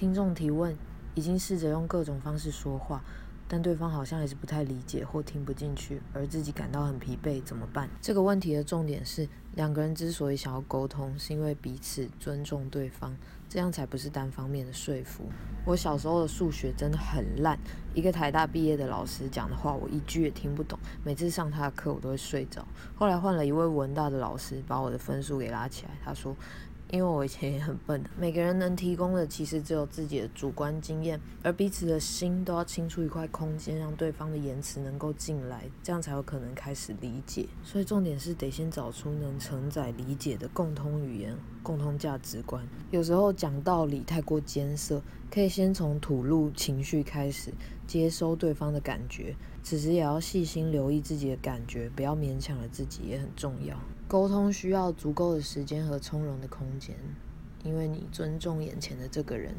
听众提问，已经试着用各种方式说话，但对方好像还是不太理解或听不进去，而自己感到很疲惫，怎么办？这个问题的重点是，两个人之所以想要沟通，是因为彼此尊重对方，这样才不是单方面的说服。我小时候的数学真的很烂，一个台大毕业的老师讲的话，我一句也听不懂，每次上他的课我都会睡着。后来换了一位文大的老师，把我的分数给拉起来，他说。因为我以前也很笨，每个人能提供的其实只有自己的主观经验，而彼此的心都要清出一块空间，让对方的言辞能够进来，这样才有可能开始理解。所以重点是得先找出能承载理解的共通语言、共通价值观。有时候讲道理太过艰涩，可以先从吐露情绪开始，接收对方的感觉。此时也要细心留意自己的感觉，不要勉强了自己，也很重要。沟通需要足够的时间和从容的空间，因为你尊重眼前的这个人，